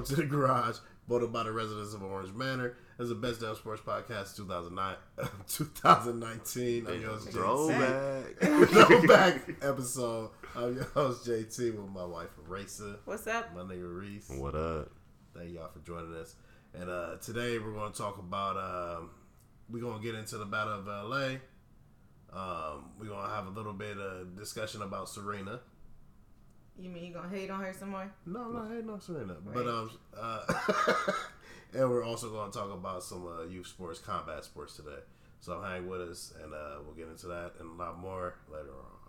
Welcome to the garage, voted by the residents of Orange Manor as the best damn sports podcast 2009, 2019. I'm your host, JT. Throwback. Throwback episode. I'm your host, JT, with my wife, Raisa. What's up? My nigga, Reese. what up? Thank y'all for joining us. And uh, today we're going to talk about, um, we're going to get into the Battle of LA. Um, we're going to have a little bit of discussion about Serena. You mean you gonna hate on her some more? No, I'm not hating on Serena. But um, uh, and we're also going to talk about some uh, youth sports, combat sports today. So hang with us, and uh, we'll get into that and a lot more later on.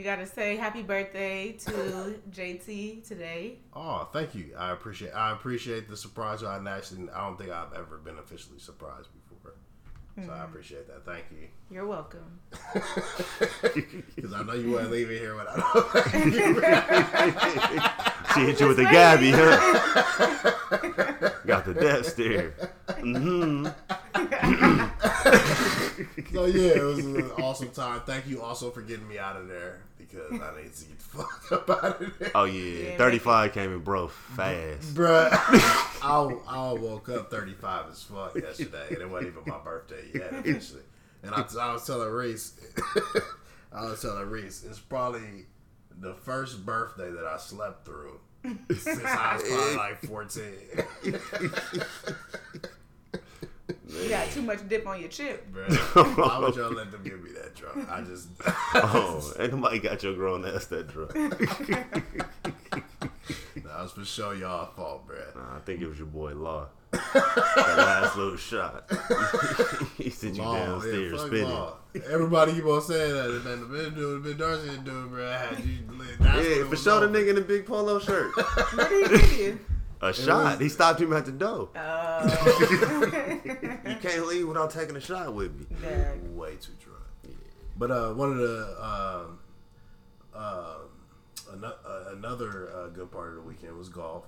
We gotta say happy birthday to JT today. Oh, thank you. I appreciate. I appreciate the surprise. I actually, I don't think I've ever been officially surprised before. So I appreciate that. Thank you. You're welcome. Because I know you weren't leaving here without. She hit you with the Gabby, huh? Got the death stare. hmm so yeah, it was an awesome time. Thank you also for getting me out of there because I need to get the fuck up out of there. Oh yeah, Yeah, 35 came and broke fast. Bruh, I, I woke up 35 as fuck yesterday, and it wasn't even my birthday yet, officially. And I, I was telling Reese, I was telling Reese, it's probably the first birthday that I slept through since I was probably like 14. You got too much dip on your chip. Bruh, why would y'all let them give me that drunk? I just, Oh, ain't nobody got your grown ass that drunk. that was for sure y'all fault, bruh. Nah, I think it was your boy Law. that last little shot. he sent you Law, downstairs fuck spinning. law. Everybody keep on saying that. And then the Ben doing, Ben Darcy didn't do it, bro. I had you lit. That's what Yeah, it for sure the on. nigga in the big polo shirt. What did he give you? A shot. He stopped him at the door. Oh. You can't leave without taking a shot with me. Dag. way too drunk. But uh, one of the um, um, ano- uh, another uh, good part of the weekend was golf.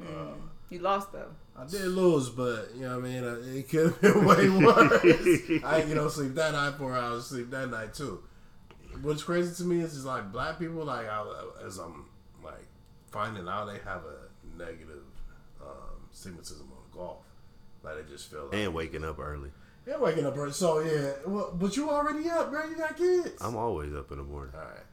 Um, you lost though. I did lose, but you know what I mean. Uh, it could have been way worse. I ain't get no sleep that night. Four hours sleep that night too. What's crazy to me is just like black people. Like I, as I'm like finding out, they have a negative stigmatism on golf. Like they just feel like And waking up early. they're waking up early. So yeah, well, but you already up, bro. You got kids. I'm always up in the morning. All right,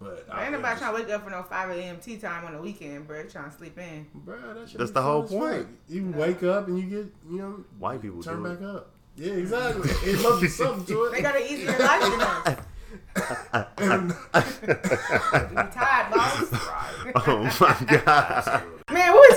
but I ain't nobody trying to wake up for no 5 a.m. tee time on the weekend, bro. Trying to sleep in. Bro, that That's the whole as fuck. point. You wake up and you get, you know, White people turn do back it. up. Yeah, exactly. it must be something to it. They got an easier life than us. And- You tired, boss? Oh my god.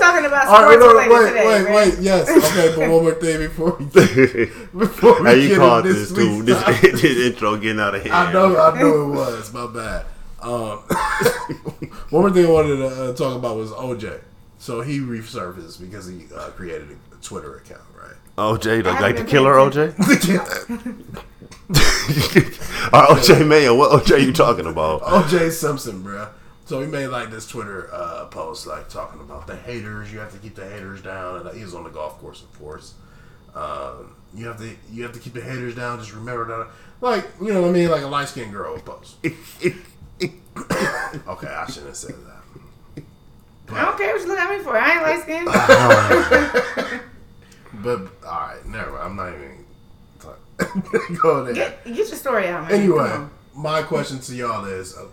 Man, what we talking about All right, sports no, related wait, today, wait, man? wait. Yes, okay. But one more thing before we before we How you get called this this too? week's This, this intro getting out of hand. I know, I know it was. My bad. Um, one more thing I wanted to uh, talk about was OJ. So he resurfaced because he uh, created a Twitter account, right? OJ, the, like the killer OJ? Or OJ Mayo, what OJ you talking about? OJ Simpson, bruh. So he made like this Twitter uh, post, like talking about the haters. You have to keep the haters down, and uh, he was on the golf course, of course. Um, you have to you have to keep the haters down. Just remember that, like you know what I mean, like a light skinned girl would post. okay, I shouldn't have said that. I don't care what you look at me for. I ain't light skinned. But all right, never. mind. I'm not even talk- go there. Get, get your story out, man. Anyway, my question to y'all is: uh,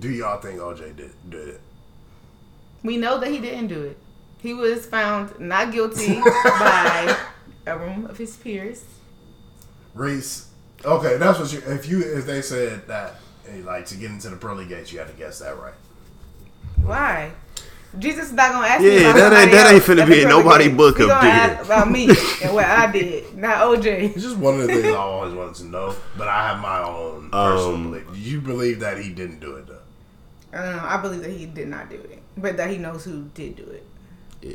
Do y'all think OJ did did it? We know that he didn't do it. He was found not guilty by a room of his peers. Reese. Okay, that's what you. If you if they said that, eh, like to get into the pearly gates, you had to guess that right. Why? Jesus is not gonna ask me Yeah, that ain't- that ain't else. finna be a in nobody good- book he up gonna there. ask about me and what I did, not OJ. It's just one of the things I always wanted to know, but I have my own personal Um, belief. Do you believe that he didn't do it though? Uh, I believe that he did not do it, but that he knows who did do it. Yeah.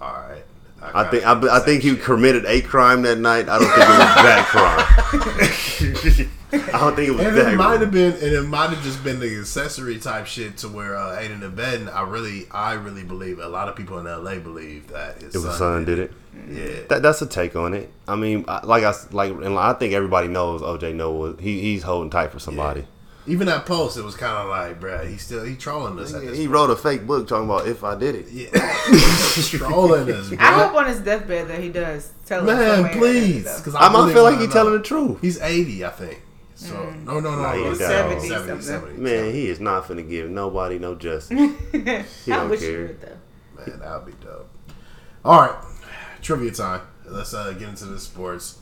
All right. I think I, I think he committed a crime that night. I don't think it was that crime. I don't think it was And that. it might have been, and it might have just been the accessory type shit to where uh, aiding and abetting. I really, I really believe a lot of people in LA believe that his It was son did it. Yeah, That, that's a take on it. I mean, I- like I s- like, and I think everybody knows OJ Noah. He he's holding tight for somebody. Even that post, it was kind of like, bruh, he still he trolling us. At this He wrote a fake book talking about if I did it. Yeah, trolling us, I hope on his deathbed that he does tell us Man, please, because I might feel like he he telling the truth. He's eighty, I think. So no, no, no, Nah, no, he's that old. 70, 70, 70 70, Man, he is not finna give nobody no justice. I don't wish care. you would though. Man, that would be dope. All right, trivia time. Let's uh, get into the sports,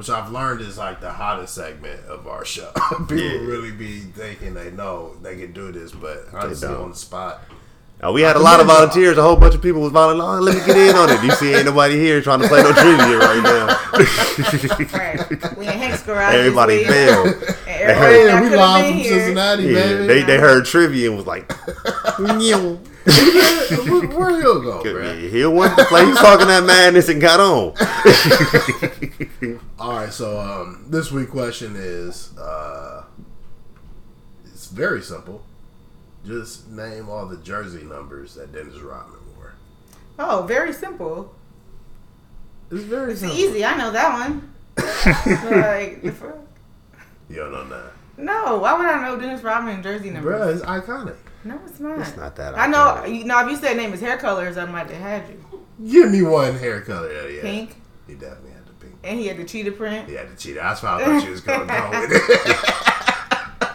which I've learned is like the hottest segment of our show. People Yeah. really be thinking they know they can do this, but honestly, don't. on the spot. Uh, we had a lot of volunteers. A whole bunch of people was volunteering. Oh, let me get in on it. You see, ain't nobody here trying to play no trivia right now. Right. We in Hank's garage. Everybody this week. failed. And everybody yeah, we could've live from here. Cincinnati, Yeah, baby. they they heard trivia and was like, "Nyew." where, where he'll go, Yeah, bruh? he wanted to play. He's talking that madness and got on. All right, so um, this week question is uh, it's very simple. Just name all the jersey numbers that Dennis Rodman wore. Oh, very simple. It's very It's simple. easy. I know that one. like, the fuck? You don't know that. no, why would I know Dennis Rodman jersey number? Bruh, it's iconic. No, it's not. It's not that. I know. iconic. You know, if you said name his hair colors, I might have had you. Give me one hair color. Yeah, yeah. Pink, He definitely had the pink. And he had the cheetah print. He had the cheetah. That's why I thought she was going to go with it.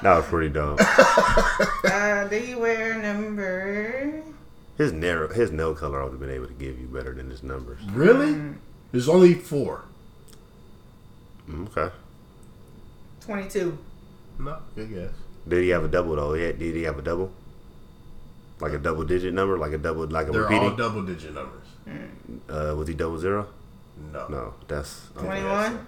That was pretty dumb. Uh, did he wear number? His narrow, his nail color, I would have been able to give you better than his numbers. really? There's only four. Mm, Okay. Twenty-two. No, good guess. Did he have a double though? Yeah, did he have a double? Like a double digit number, like a double, like a They're all double digit numbers. Uh, was he double zero? No. No, that's uh, Twenty-one.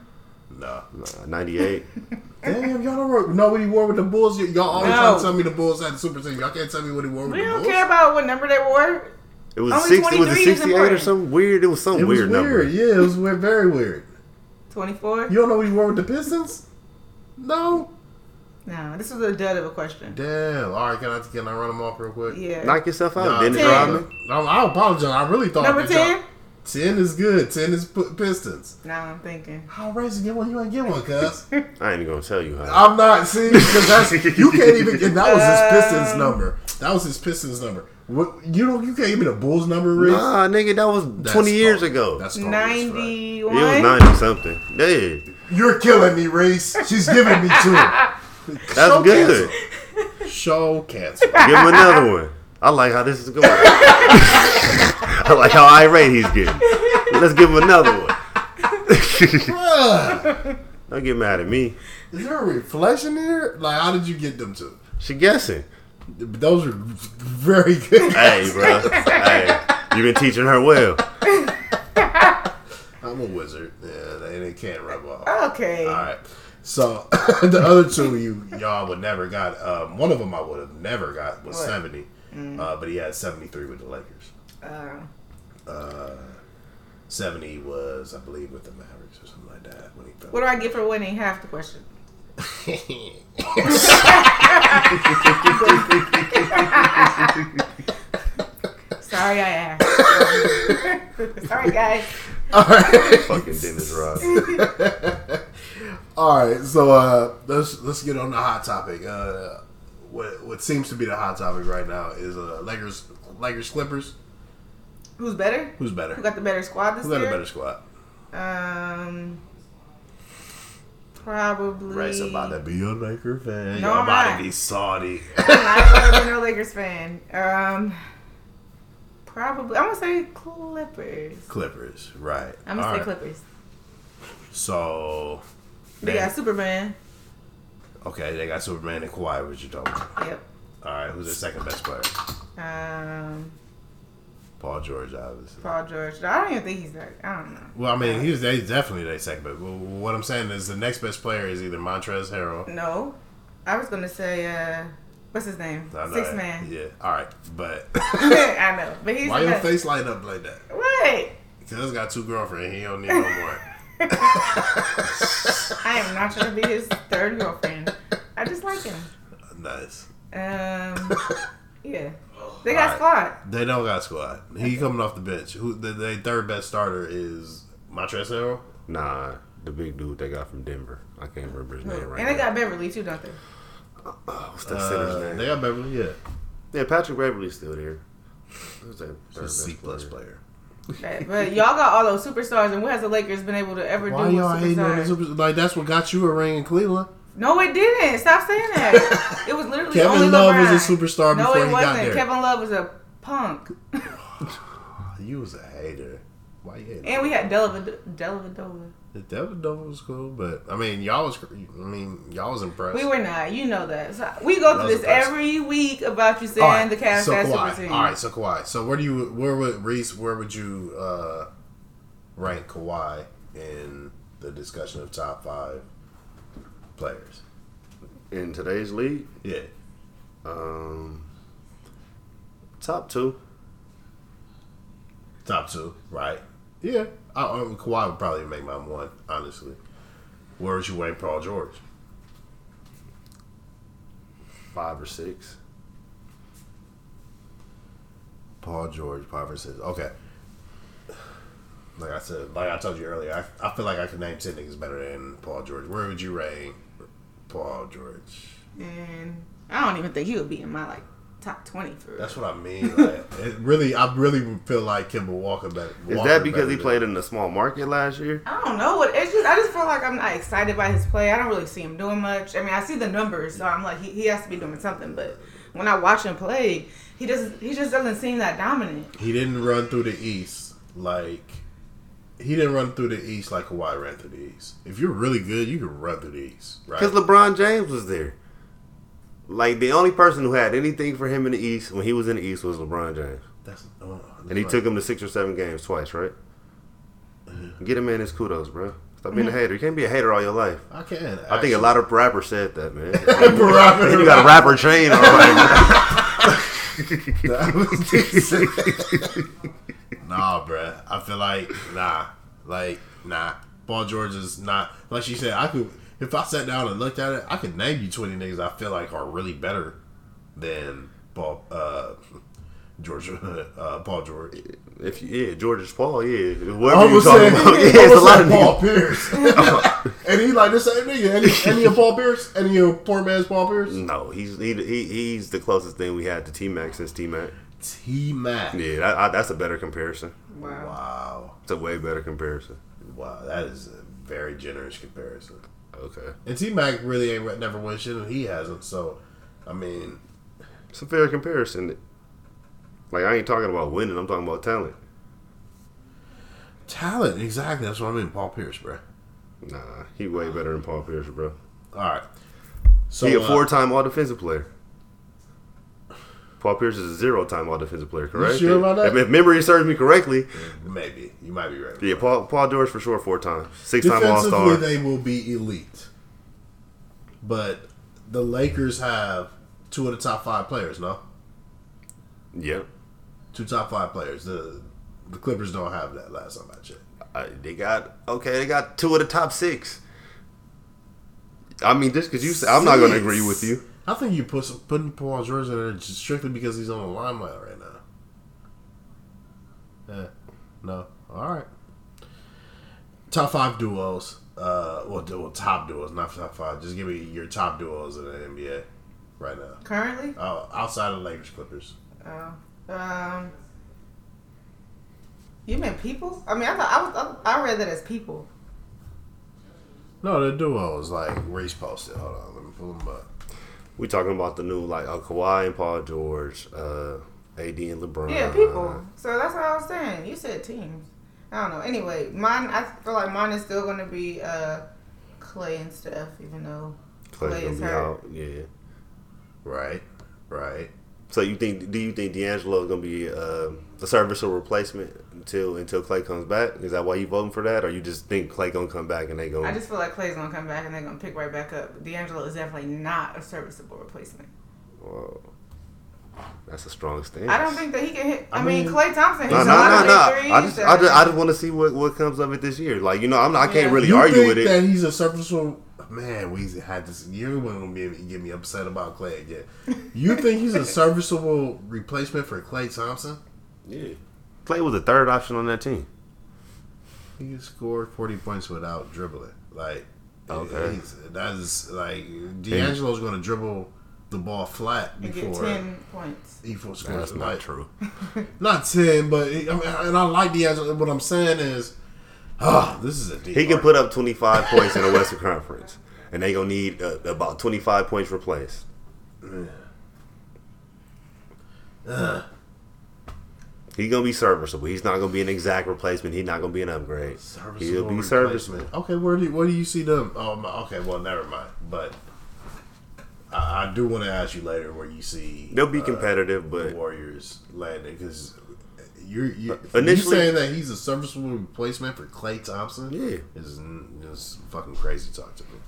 No. ninety eight. Damn, y'all don't know what he wore with the Bulls. Y- Y'all always No. trying to tell me the Bulls had the super team. Y'all can't tell me what he wore with We the don't care about what number they wore. It was Only six. It was a 23 is sixty eight or important. something weird. It was some It was weird weird. number. Yeah, it was weird, very weird. Twenty-four. You don't know what he wore with the Pistons? No. No, this is a dud of a question. Damn. All right, can I can I run them off real quick? Yeah. Knock yourself out, Nah, Dennis Ten. Rodman. No, I apologize. I really thought number that y'all- ten. Ten is good. Ten is P- Pistons. Now I'm thinking. How racing get one? You ain't get one, cuz. I ain't even gonna tell you how. I'm not see because that's you can't even. And that was his Pistons Um, number. That was his Pistons number. What you know? You can't give me the Bulls number, Reese. Nah, nigga, that was That's twenty years phony. ago. That's phony as fuck. it Ninety-one. was ninety something. Yeah, You're killing me, Reese. She's giving me two. that's Show good. cancel. Show cancel. Give him another one. I like how this is going. I like how irate he's getting. Let's give him another one. Bruh, Don't get mad at me. is there a reflection here? Like, how did you get them to? She guessing. Those are very good. Hey, bro. hey, you've been teaching her well. I'm a wizard. Yeah, they, they can't rub off. Okay. All right. So the other two you y'all would never got. Um, one of them I would have never got was What? seventy, uh, but he had seventy three with the Lakers. Uh, Seventy was I believe with the Mavericks or something like that when he fell. what do I get for winning half the question? Sorry, I asked. Sorry, guys. All right. Fucking Dennis Rodman. All right, so uh, let's let's get on the hot topic. Uh, what what seems to be the hot topic right now is uh, Lakers Lakers Clippers. Who's better? Who's better? Who got the better squad this Who got a better squad? Um, probably. Rice about to be a Laker fan. No, I'm about not. to be salty. I'm not no Lakers fan. Um, probably. I'm gonna say Clippers. Clippers, right? I'm gonna All say right. Clippers. So They they- got Superman. okay, they got Superman and Kawhi. What you talking about? Yep. All right, who's their second best player? Um, Paul George, obviously. Paul George. I don't even think he's that. I don't know. Well, I mean, he's, he's definitely their second. But what I'm saying is the next best player is either Montrezl Harrell. No, I was gonna say uh, what's his name? Six man. Yeah. All right, but I know, but he's why your best. face light up like that? What? Because he's got two girlfriends. He don't need no more. I am not trying to be his third girlfriend. I just like him. Nice. Um, yeah, they got squad. They don't got squad. He coming off the bench. Who the, the third best starter is Montrezl? Nah, the big dude they got from Denver. I can't remember his name right And they now. got Beverley too, don't they? What's that center's Uh, name? they got Beverley. Yeah, Yeah, Patrick Beverley's still there. Who's that? he's a C plus player? player. Okay, But y'all got all those superstars, and what has the Lakers been able to ever Why do y'all with hating on the superstars? super? Like that's what got you a ring in Cleveland. No, it didn't. Stop saying that. it was literally Kevin only Love LeBron. was a superstar No, before it he wasn't. got there. Kevin Love was a punk. You was a hater. Why you hating? and we had. Dellavedova. The was cool, but I mean, y'all was. I mean, y'all was impressed. We were not. You know that. So we go through this impressive. every week about you saying right, the cast so super Kawhi. team. All right, so Kawhi. So where do you where would Reese where would you uh, rank Kawhi in the discussion of top five players? In today's league, Yeah, um, top two. top two, right? Yeah, I, mean, Kawhi would probably make my one. Honestly, where would you rank Paul George? five or six. Paul George, five or six. Okay. Like I said, like I told you earlier, I, I feel like I could name ten niggas better than Paul George. Where would you rank Paul George? And I don't even think he would be in my like top twenty for real. That's what I mean. Like, it really, I really feel like Kemba Walker better. Is Walker that because he played in a small market last year? I don't know what it's just. I just feel like I'm not excited by his play. I don't really see him doing much. I mean, I see the numbers, so I'm like, he, he has to be doing something. But when I watch him play, he doesn't. He just doesn't seem that dominant. He didn't run through the East like he didn't run through the East like Kawhi ran through the East. If you're really good, you can run through the East, right? Because LeBron James was there. Like the only person who had anything for him in the East when he was in the East was LeBron James, That's, oh, and he took him to six or seven games twice, right? Get a man his kudos, bro. Stop being a mm-hmm. hater. You can't be a hater all your life. I can. I think a lot of rappers said that, man. You got a rapper chain on. nah, bruh. I feel like nah, like nah. Paul George is not like she said. I could if I sat down and looked at it, I could name you twenty niggas I feel like are really better than Paul uh, George uh, Paul George. if you, yeah, George is Paul, yeah. I Whoever you talking saying, about, yeah, it's a lot of Paul. Pierce, and he like the same nigga. Any, any of Paul Pierce? Any of poor man's Paul Pierce? No, he's he, he he's the closest thing we had to T Mac since T Mac. T Mac. Yeah, that, I, that's a better comparison. Wow. Wow, It's a way better comparison. wow, that is a very generous comparison. Okay, And T Mac really ain't never won shit, and he hasn't. So, I mean, it's a fair comparison. Like I ain't talking about winning. I'm talking about talent. talent exactly. That's what I mean. Paul Pierce, bro. Nah, he way better than Paul Pierce, bro. All right. So he a uh, four-time All Defensive player. Paul Pierce is a zero-time All Defensive player, correct? sure about that? If, if memory serves me correctly, maybe you might be right. yeah, Paul Paul George for sure four times, six-time All Defensively, Star. they will be elite, but the Lakers have two of the top five players. No, Yep, two top five players. The the Clippers don't have that. Last time I checked. Uh, they got okay. They got two of the top six. I mean, just because you, say, I'm not going to agree with you. I think you put some, putting Paul George in there just strictly because he's on the limelight right now. Yeah. No. All right. Top five duos. Uh, well, du- top duos, not top five. Just give me your top duos in the NBA right now. Currently, Uh, outside of Lakers Clippers. oh, um, you meant people? I mean, I thought I was. I read that as people. No, the duos like Reese posted. Hold on, let me pull them up. We talking about the new like uh, Kawhi and Paul George, uh, AD and LeBron. Yeah, people. So that's what I was saying. You said teams. I don't know. Anyway, mine. I feel like mine is still going to be uh, Klay and stuff, even though Klay's Klay is hurt. out. Yeah. Right, right. So you think? Do you think D'Angelo is gonna be uh, a serviceable replacement until until Klay comes back? Is that why you voting for that, or you just think Klay gonna come back and they I gonna? I just feel like Klay's going to come back and they're going to pick right back up. D'Angelo is definitely not a serviceable replacement. Whoa. That's a strong stance. I don't think that he can hit. I, I mean, mean- Klay Thompson. No, He's no, a lot no, no. threes. I just, I just, I just want to see what, what comes of it this year. Like, you know, I'm not, I can't Yeah. really you argue think with it. that he's a serviceable man, we had this. You weren't gonna be get me upset about Klay again. You think he's a serviceable replacement for Klay Thompson? Yeah. Klay was the third option on that team. He scored forty points without dribbling. Like, Okay. that is like D'Angelo's gonna dribble the ball flat And get before ten points. he scores. That's not like, true. Not ten, but I mean, and I like D'Angelo. What I'm saying is, ah, this is a deep. He can put up 25 points in the Western Conference, and they gonna need uh, about 25 points replaced. He's gonna be serviceable. He's not gonna be an exact replacement. He's not gonna be an upgrade. Serviceable He'll be replacement. serviceable. Okay, where do where do you see them? Oh, my- okay. Well, never mind. But I, I do want to ask you later where you see They'll be uh, competitive, the but Warriors landing because you're you, Uh, you initially- saying that he's a serviceable replacement for Klay Thompson. Yeah. is is fucking crazy talk to me.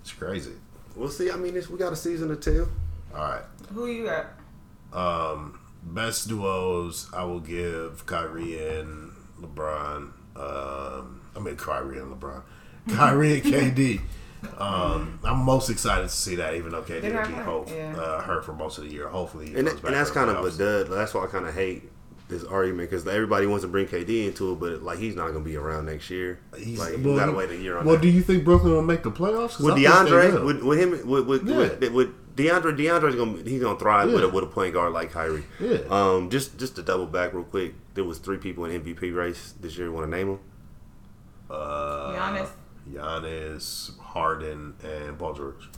It's crazy. we'll see. I mean, it's, we got a season or two. All right. Who you got? Um, best duos, I will give Kyrie and LeBron. Um, I mean Kyrie and LeBron, Kyrie and KD. Um, I'm most excited to see that, even though KD They're will not be hurt, hope, yeah. uh, hurt for most of the year. Hopefully, he And, comes back and that's kind of a dud. That's why I kind of hate this argument because everybody wants to bring KD into it, but like he's not gonna be around next year. He's- like well, we gotta wait a year on Well, that. do you think Brooklyn will make the playoffs? with I DeAndre, with, with him, with with, Yeah. with, with DeAndre, DeAndre's gonna he's gonna thrive with, a, with a point guard like Kyrie. Yeah. Um, just just to double back real quick, there was three people in MVP race this year. Want to name them? uh, Giannis. Giannis, Harden, and Paul George.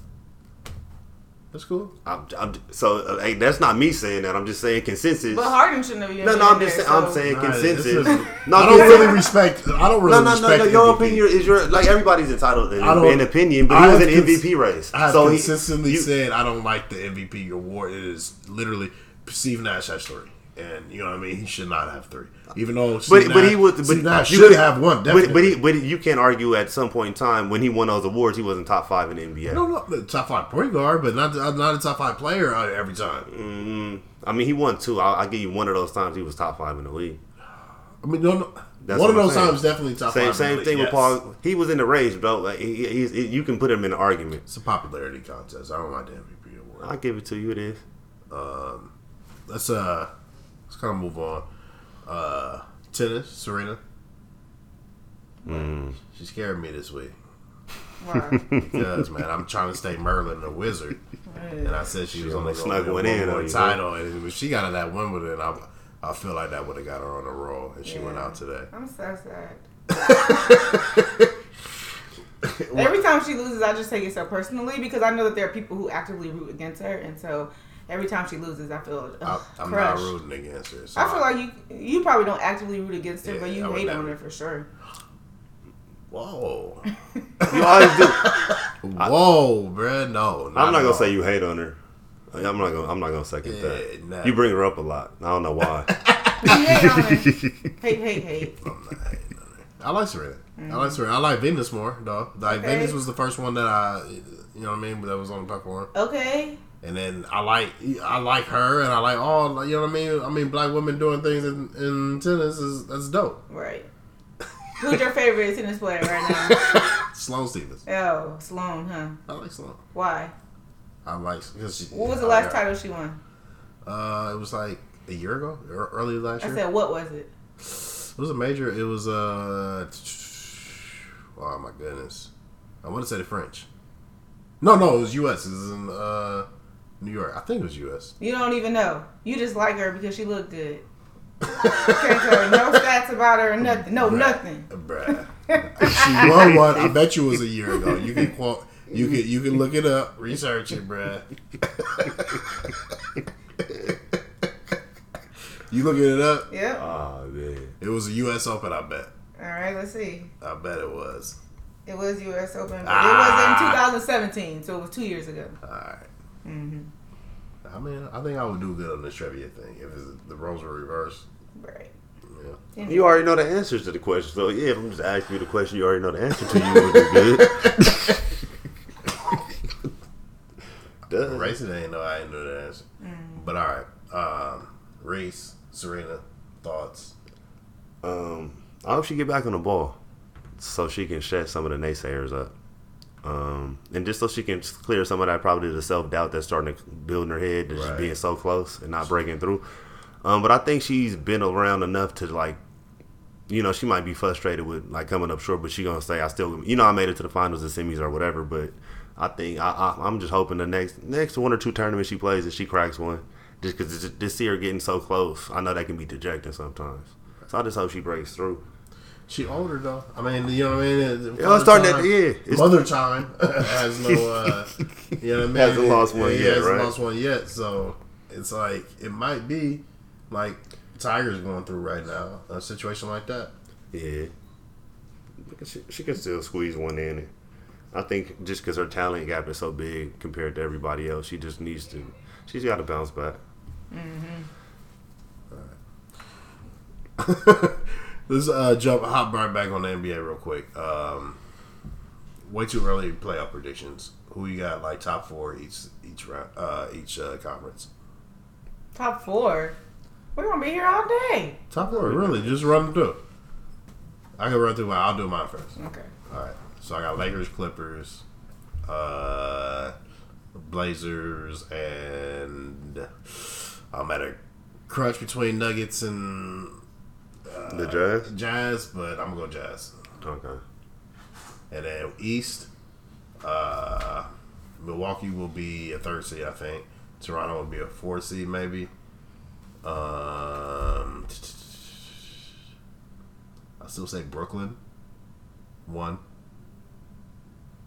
That's cool. I'm, I'm, so uh, hey, that's not me saying that. I'm just saying consensus. But Harden shouldn't have even no, no, I'm there, just saying, so- I'm saying Nah, consensus. is- no, I don't really respect. I don't really No, no, no, respect no. Your MVP. opinion is your like everybody's entitled to an opinion, but I he was have an cons- MVP race. I have so he- consistently you- said I don't like the MVP award. It is literally Steve Nash has three, and you know what I mean. He should not have three, even though But Steve but Nash, he was but Steve Nash should could- have one. But Definitely. but, he, but you can't argue at some point in time when he won those awards, he wasn't top five in the NBA. no, no, top five point guard, but not not a top five player every time. Mm, I mean, he won two. I'll, I'll give you one of those times he was top five in the league. I mean, no, no. That's one of I'm those saying. times definitely top Same five. same thing league, with. Paul. He was in the race, bro. Like he, he's, you can put him in an argument. It's a popularity contest. I don't like the MVP award. I'll give it to you. It is. Let's uh, kind of move on. Uh, tennis, Serena. Mm. She scared me this week. Why? Because man, I'm trying to stay Merlin the Wizard, and I said she, was only almost snuck one one in more on you, title, and if she got it at Wimbledon, I, I feel like that would have got her on a roll, and she went out today. I'm so sad. every time she loses, I just take it so personally because I know that there are people who actively root against her, and so every time she loses, I feel I, I'm crushed. not rooting against her. So I feel like you you probably don't actively root against her, Yeah, but you would hate on her for sure. whoa, You always do. whoa, bruh, no, I'm not gonna say you hate on her. I'm not gonna. I'm not gonna second Yeah, that. nah. You bring her up a lot. I don't know why. Hate. Hate, hate, hate. I'm not hating on her. I like Serena. I like Serena. I like Venus more though. Like Mm-hmm. Okay. Venus was the first one that I, you know what I mean, But that was on the platform. Okay. And then I like I like her, and I like all you know what I mean. I mean, black women doing things in, in tennis is that's dope. Right. Who's your favorite tennis player right now? Sloane Stevens, Oh, Sloane, huh? I like Sloane. Why? I like because she. What was the last title she won? Uh, it was like a year ago, or early last I year. said, what was it? it was a major. It was uh, oh my goodness, I want to say the French. No, no, it was U.S. It was in uh, New York. I think it was U.S. You don't even know. You just like her because she looked good. Can't tell her no stats about her or nothing. No, Bruh. nothing. Bruh. she won one. I bet you it was a year ago. You can quote. You can you can look it up, research it, bruh. you looking it up? Yep. Oh man. It was a U.S. Open. I bet. All right, let's see. I bet it was. It was U.S. Open, Ah. it was in 2017, so it was two years ago. All right. Mm-hmm. I mean, I think I would do good on this trivia thing if it's, the roles were reversed. Right. Yeah. You already know the answers to the question, so yeah. If I'm just asking you the question, you already know the answer to. You would do good. Duh. Racing didn't know I didn't know the answer. But all right. Um, Reese, Serena, thoughts. Um, I hope she get back on the ball, so she can shut some of the naysayers up. Um, and just so she can clear some of that probably the self doubt that's starting to build in her head, and just Right. being so close and not breaking through. Um, but I think she's been around enough to like, you know, she might be frustrated with like coming up short, but she gonna say, "I still, you know, I made it to the finals, the semis, or whatever." But I think I, I, I'm just hoping the next next one or two tournaments she plays, that she cracks one, just because to see her getting so close, I know that can be dejecting sometimes. So I just hope she breaks through. She older though. I mean, you know what I mean. Yeah, it's starting at- yeah, it's- Mother time has no. Uh, you know what I mean. Hasn't lost one Yeah, yet, hasn't right? lost one yet. So it's like it might be like Tiger's going through right now a situation like that. Yeah, she, she can still squeeze one in. I think just because her talent gap is so big compared to everybody else, she just needs to. She's got to bounce back. Let's uh, jump hop right back on the NBA real quick. Um, way too early playoff predictions. Who you got like top four each each round uh, each uh, conference? Top four. We're gonna be here all day. Top four, really? Just run through. I can run through mine. I'll do mine first. Okay. All right. So I got Lakers, Clippers, uh, Blazers, and I'm at a crunch between Nuggets and The Jazz. Jazz, but I'm gonna go Jazz. Okay. And then East, uh, Milwaukee will be a third seed, I think. Toronto will be a fourth seed, maybe. Um, I still say Brooklyn, one.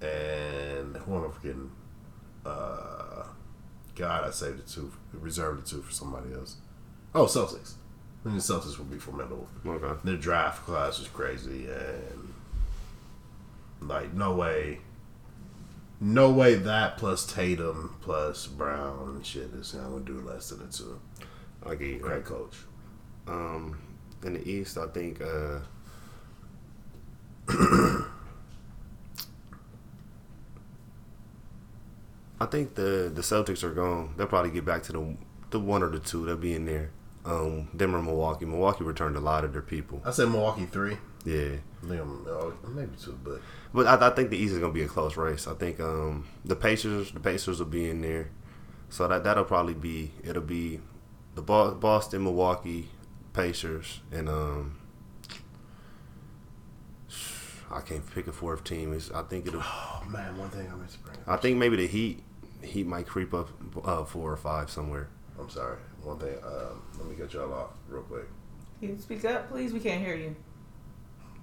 And who am I forgetting? Uh, God, I saved the two, reserved the two for somebody else. Oh, Celtics. The Celtics will be formidable. Okay. Their draft class is crazy, and like no way, no way that plus Tatum plus Brown and shit is not gonna do less than a two. I get you. Great coach. Um, in the East, I think. Uh, I think the the Celtics are gone. They'll probably get back to the the one or the two. They'll be in there. Um, them or Milwaukee. Milwaukee returned a lot of their people. I said Milwaukee three. Yeah. I'm, oh, maybe two, but But I, I think the East is gonna be a close race. I think um, the Pacers, the Pacers will be in there, so that that'll probably be it'll be the Boston, Milwaukee, Pacers, and um, I can't pick a fourth team. It's, I think it'll. oh man, one thing I meant to bring. I think maybe the Heat, Heat might creep up uh, four or five somewhere. I'm sorry. One thing. Um, let me cut y'all off real quick. Can you speak up, please? We can't hear you.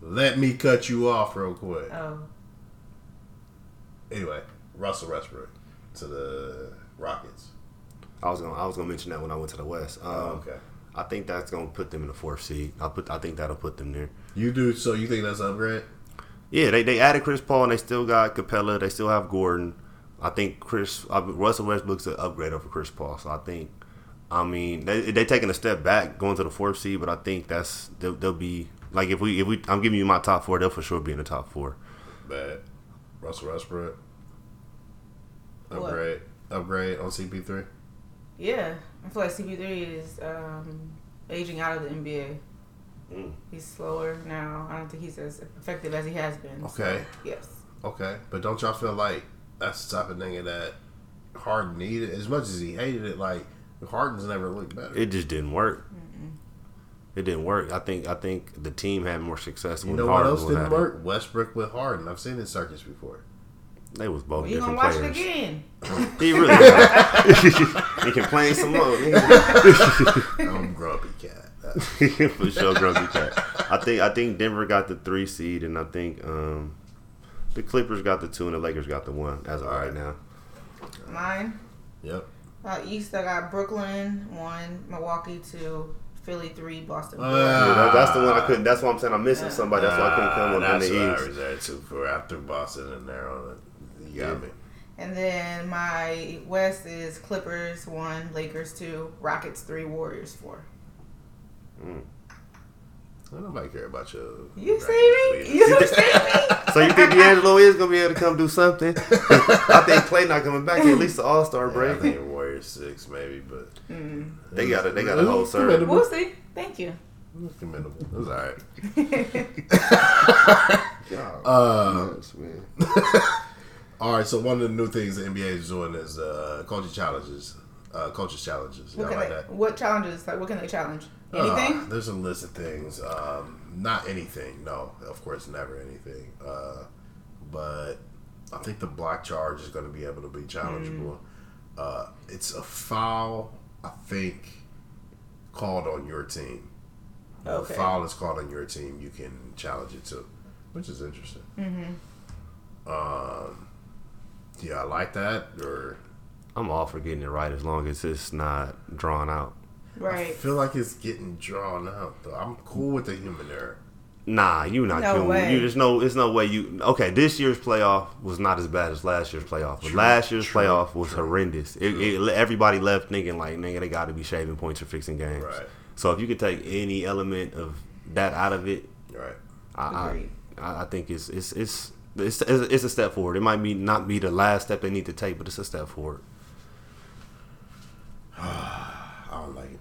Let me cut you off real quick. Oh. Anyway, Russell Westbrook to the Rockets. I was gonna I was gonna mention that when I went to the West. Um, Oh, okay. I think that's gonna put them in the fourth seed. I put I think that'll put them there. You do so? You think that's an upgrade? Yeah, they, they added Chris Paul and they still got Capela. They still have Gordon. I think Chris uh, Russell Westbrook's an upgrade over Chris Paul. So I think, I mean, they they taking a step back going to the fourth seed, but I think that's they'll, they'll be like if we if we I'm giving you my top four, they'll for sure be in the top four. Bad. Russell Westbrook. What? Upgrade. Upgrade on CP3. Yeah. I feel like CP3 is um, aging out of the NBA. Mm. He's slower now. I don't think he's as effective as he has been. so, Okay. yes. Okay. But don't y'all feel like that's the type of nigga that Harden needed? As much as he hated it, like, Harden's never looked better. It just didn't work. It didn't work. I think I think the team had more success. you when know what else didn't at it. work? Westbrook with Harden. I've seen this circus before. They was both You gonna different watch players. it again? He really got. he can play some more. I'm grumpy cat. For sure, Grumpy Cat. I think I think Denver got the three seed, and I think um, the Clippers got the two, and the Lakers got the one as of All right right. now. Mine. Yep. Uh, East, I got Brooklyn one, Milwaukee two, Philly three, Boston. Uh, Yeah, that- that's the one I couldn't. That's why I'm saying I'm missing somebody. That's why I couldn't come up in That's what I the East. reserved too for after Boston in there on it. You got Yeah. me. and then my West is Clippers one, Lakers two, Rockets three, Warriors four. Don't nobody care about you. You see me? You see me? So you think D'Angelo is gonna be able to come do something? I think Klay not coming back at least the All Star I break. think Warriors six maybe, but Mm. They got it. They got a whole It's serve. We'll see. Thank you. It's commendable. It was alright. God, Uh, yes. All right, so one of the new things the NBA is doing is uh, coaching challenges, uh, coaches challenges. What, can like they, that? what challenges? Like, what can they challenge? Uh, there's a list of things. Um, not anything. No, of course, never anything. Uh, but I think the block charge is going to be able to be challengeable. Uh, it's a foul, I think, called on your team. If Okay. A foul is called on your team. You can challenge it too, which is interesting. Mm-hmm. Um, yeah, I like that. Or I'm all for getting it right as long as it's not drawn out. I feel like it's getting drawn out. Though I'm cool with the human error. Nah, you not No human. You, there's no, there's no way you. Okay, this year's playoff was not as bad as last year's playoff, but True, last year's true, playoff was true. horrendous. It, it, everybody left thinking like, nigga, they got to be shaving points or fixing games. Right. So if you could take any element of that out of it, Right. I, Agreed. I, I think it's it's, it's it's it's it's a step forward. It might be not be the last step they need to take, but it's a step forward. I don't like it.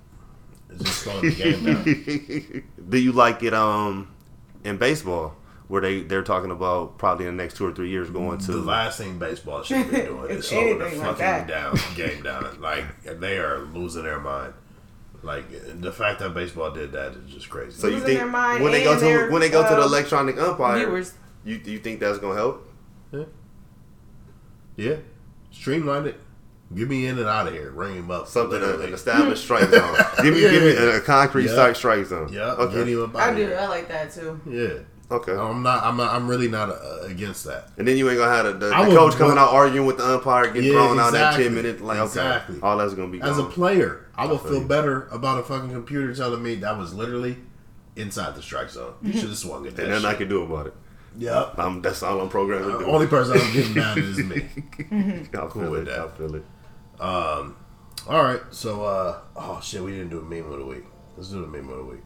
It's just slowing the game down. Do you like it um in baseball where they they're talking about probably in the next two or three years going to The last thing baseball should be doing is slowing the anything like fucking down game down. Like they are losing their mind. Like the fact that baseball did that is just crazy. So you Losing think their mind when they go to their, when they go to the uh, electronic umpire, Viewers. you you think that's gonna help? yeah, streamline it. Get me in and out of here. Ring him up. Something uh, literally. an established strike zone. Give me give me a, a concrete Yeah. strike strike zone. Yeah, Okay. get him up out I of do. here. I like that too. Yeah. Okay. I'm not. I'm not. I'm really not uh, against that. And then you ain't gonna have the, the, the coach coming out arguing with the umpire, getting Yeah, thrown out at exactly. ten minutes. Like Exactly. okay, all that's gonna be As a player, I will feel feel you. better about a fucking computer telling me that was literally inside the strike zone. You should have swung it. and nothing I shit. can do about it. Yep. I'm, that's all I'm programmed to The do. only person I'm getting mad at is me. I'll cool feel with it. that. I'll feel it. Um, all right. So, uh, oh shit, we didn't do a meme of the week. Let's do the meme of the week.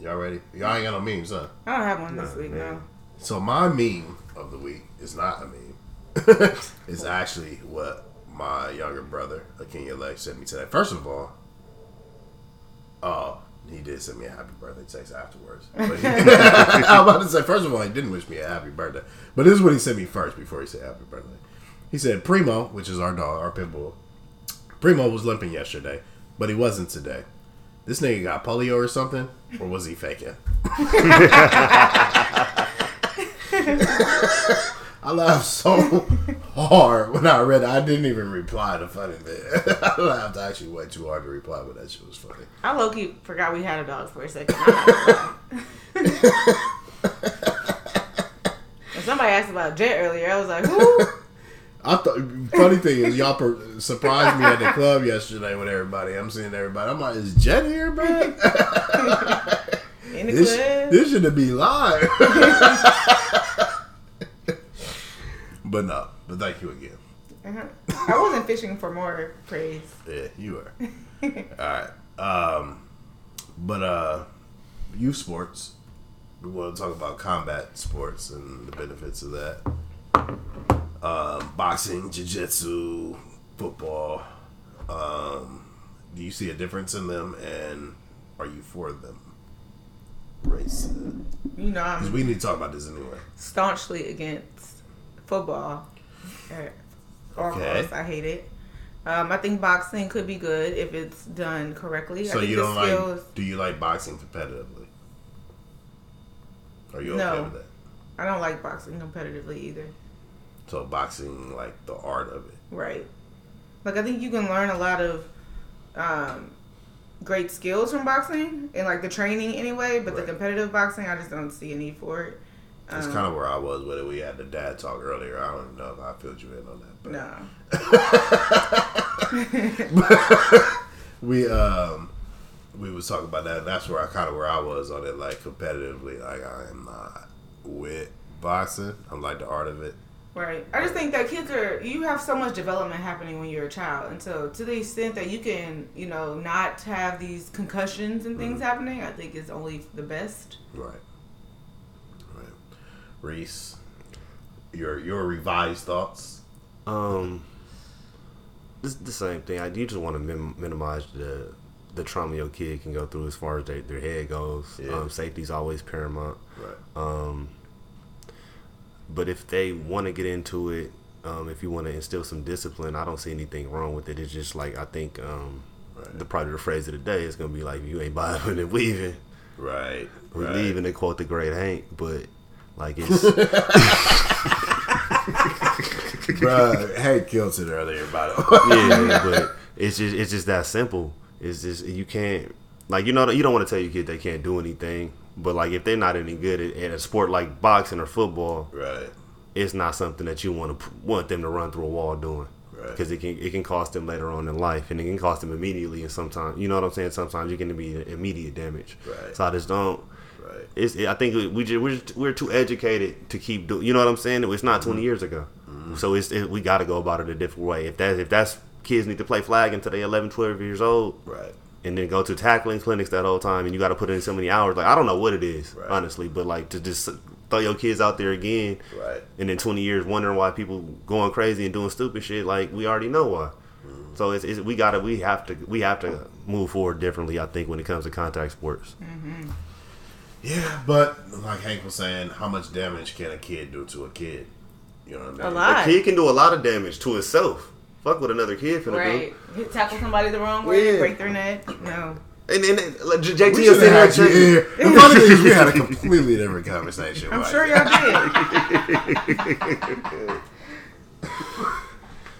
Y'all ready? Y'all ain't got no memes, huh? I don't have one this Nah, week. man. No. So my meme of the week is not a meme. it's actually what my younger brother, Akenya Lex, sent me today. First of all, oh, he did send me a happy birthday text afterwards. But he, I'm about to say, first of all, he didn't wish me a happy birthday. But this is what he sent me first before he said happy birthday. He said, Primo, which is our dog, our pit bull, Primo was limping yesterday, but he wasn't today. This nigga got polio or something, or was he faking? I laughed so hard when I read it. I didn't even reply to funny thing. I laughed actually way too hard to reply, but that shit was funny. I low key forgot we had a dog for a second. I'm not gonna lie. When somebody asked about Jet earlier, I was like, who? I thought funny thing is y'all per- surprised me at the club yesterday with everybody. I'm seeing everybody. I'm like, is Jet here, man? In the this club? this should be live. but no. But thank you again. Uh-huh. I wasn't fishing for more praise. Yeah, you are. All right. Um, but uh, youth sports. We want to talk about combat sports and the benefits of that. Um, boxing, jiu-jitsu, football. Um, do you see a difference in them, and are you for them? Race. You know, Because we need to talk about this anyway. staunchly against football. Uh, Almost, I hate it. Um, I think boxing could be good if it's done correctly. I So you don't skills, like? Do you like boxing competitively? Are you okay No. with that? I don't like boxing competitively either. So boxing, like the art of it. Right. Like I think you can learn a lot of um, great skills from boxing and like the training anyway, but the competitive boxing, I just don't see a need for it. That's Um, kind of where I was with it. We had the dad talk earlier. I don't even know if I filled you in on that. But No. we um we was talking about that. And that's where I kind of where I was on it, like competitively. Like I am not with boxing. I'm like the art of it. Right. I just think that kids are you have so much development happening when you're a child. And so to the extent that you can, you know, not have these concussions and things happening, I think is only the best. Right. Right. Reese, your your revised thoughts. Um, it's the same thing. I you just want to min- minimize the the trauma your kid can go through as far as their, their head goes. Yeah. Um, safety's always paramount. Right. Um, But if they want to get into it, um, if you want to instill some discipline, I don't see anything wrong with it. It's just like I think um, the probably the phrase of the day is gonna be like, "You ain't bobbing and weaving, Right. we right. leaving." To quote the great Hank, but like it's Bruh, Hank killed it earlier about it. yeah, but it's just it's just that simple. It's just you can't like you know you don't want to tell your kid they can't do anything, but like if they're not any good at, at a sport like boxing or football, right. it's not something that you want to want them to run through a wall doing. Right. Because it can it can cost them later on in life, and it can cost them immediately. And sometimes, you know what I'm saying. Sometimes you can be immediate damage. Right. So I just don't. Right. It's. I think we just we're, just, we're too educated to keep doing. You know what I'm saying? It's not 20 mm-hmm. years ago. Mm-hmm. So it's it, we got to go about it a different way. If that if that's kids need to play flag until they 11, 12 years old, Right. And then go to tackling clinics that whole time, and you got to put in so many hours. Like I don't know what it is, Right. honestly, but like to just throw your kids out there again, Right. and then 20 years wondering why people going crazy and doing stupid shit. Like we already know why. Mm-hmm. So it's, it's we gotta we have to we have to move forward differently. I think when it comes to contact sports. Mm-hmm. Yeah, but like Hank was saying, how much damage can a kid do to a kid? You know what I mean? A A kid can do a lot of damage to itself. Fuck with another kid finna Right. You tackle somebody the wrong way, Yeah. break their neck. No. And then like, JT We will should sit have here had you and here. The funny thing is, we had a completely different conversation. I'm sure y'all did.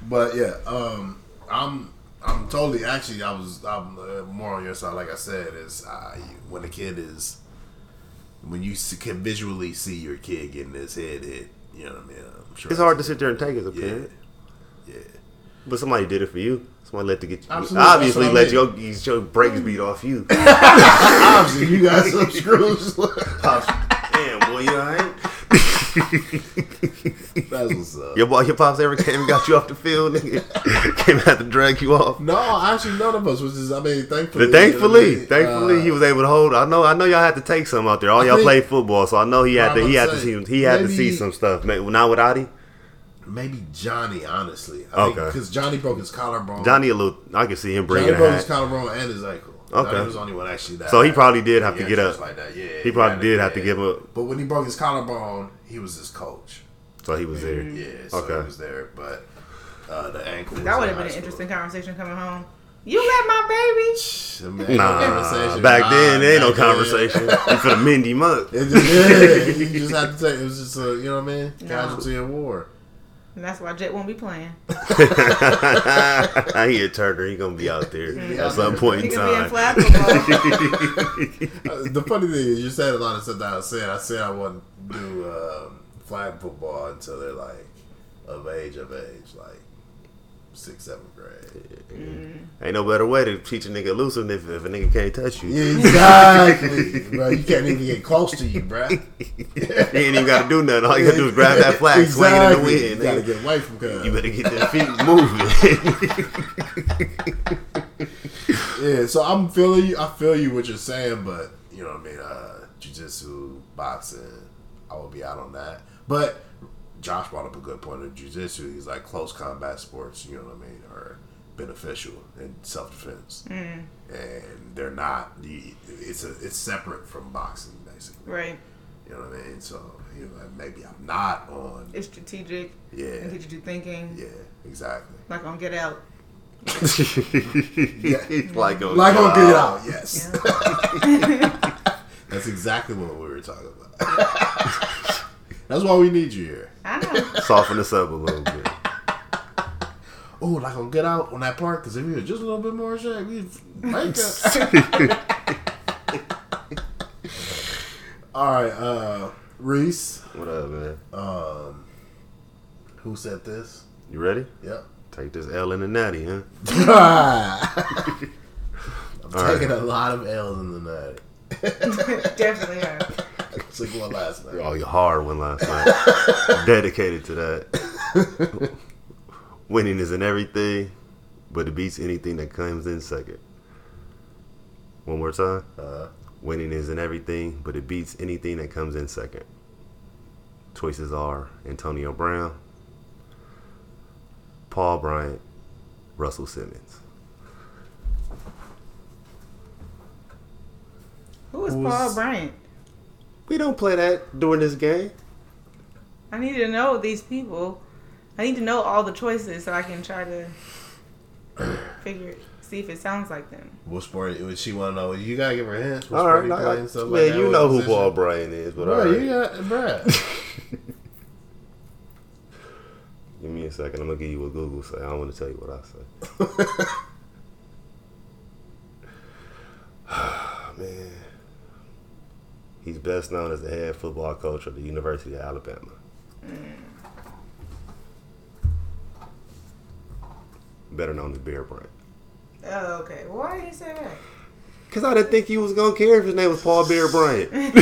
But yeah, um, I'm I'm totally actually I was I'm uh, more on your side. Like I said, is uh, when a kid is when you see, can visually see your kid getting his head hit. You know what I mean? I'm sure It's hard to sit there and take as a Yeah, parent. yeah. But somebody did it for you. Somebody let to get Absolutely, obviously let your your brakes beat off you. Obviously, you got some screws. Damn boy, you alright? That's what's up. Your boy, your pops ever came and got you off the field? Nigga? came out to drag you off. No, actually, none of us. Which is, I mean, thankfully, But thankfully, you know what I mean? thankfully, Uh, he was able to hold. I know, I know, y'all had to take some out there. All I y'all played football, so I know he had to. He had to see. He had to see some stuff. Not with Adi. Maybe Johnny. Honestly, Okay. because Johnny broke his collarbone. Johnny a little. I can see him breaking. Johnny bringing broke a his collarbone and his ankle. Okay. Johnny was the only one actually that. So he probably did have to get up. like that. Yeah, He probably did have to give up. But when he broke his collarbone, he was his coach. So he was there. Yeah, so Okay. he was there. But uh, the ankle. That would have been an school. interesting conversation coming home. You got my baby. I mean, ain't no Nah, conversation. back Nah, then there ain't no then. conversation. you for the Mindy him up. It just, yeah, you just had to take. It was just a, you know what I mean, casualty of war. And that's why Jet won't be playing. I hear Turner. He gonna be out there at some point He in could be in time. flag football. Uh, the funny thing is, you said a lot of stuff that I said. I said I wouldn't do um, flag football until they're like of age, of age, like sixth, seventh grade. Ain't no better way to teach a nigga loose than if, if a nigga can't touch you. Yeah, exactly, bro. You can't even get close to you, bro. You ain't even gotta do nothing. All you gotta do is grab that flag, swing it in the wind. You gotta get away from cuz. You better get them feet moving. Yeah, so I'm feeling you. I feel you what you're saying, but you know what I mean. Uh, jiu-jitsu, boxing, I will be out on that. But Josh brought up a good point of jiu-jitsu. He's like close combat sports. You know what I mean, are beneficial in self-defense, and they're not. The it's a it's separate from boxing, basically. right. You know what I mean? So you know, maybe I'm not on. It's strategic. Yeah, And teaches you thinking. yeah, exactly. Like on Get Out. like on Like on Get uh, Out, yes. That's exactly what we were talking about. That's why we need you here. I know. Soften this up a little bit. Oh, like on Get Out on that part, because if we were just a little bit more shape, we'd make it. All right, uh, Reese, What up, man? um, who said this? You ready? Yep. Take this L in the natty, huh? I'm All right. taking a lot of L's in the night. Definitely have. Took one last night. Oh, your hard one last night. Dedicated to that. Winning isn't everything, but it beats anything that comes in second. One more time. Uh, Winning isn't everything, but it beats anything that comes in second. Choices are Antonio Brown, Paul Bryant, Russell Simmons. Who is Who's- Paul Bryant? We don't play that during this game. I need to know these people. I need to know all the choices so I can try to figure it see if it sounds like them. What sport? Would she want to know? You gotta give her hints. What All sport right, he like, play stuff man, like that, you what know who position? Ball Brain is, but Bro, all right. you got bruh. Give me a second. I'm gonna give you what Google say. I don't want to tell you what I say. he's best known as the head football coach of the University of Alabama. Mm. Better known as Bear Bryant. Oh, okay. Why did you say that? Cause I didn't think he was gonna care if his name was Paul Bear Bryant.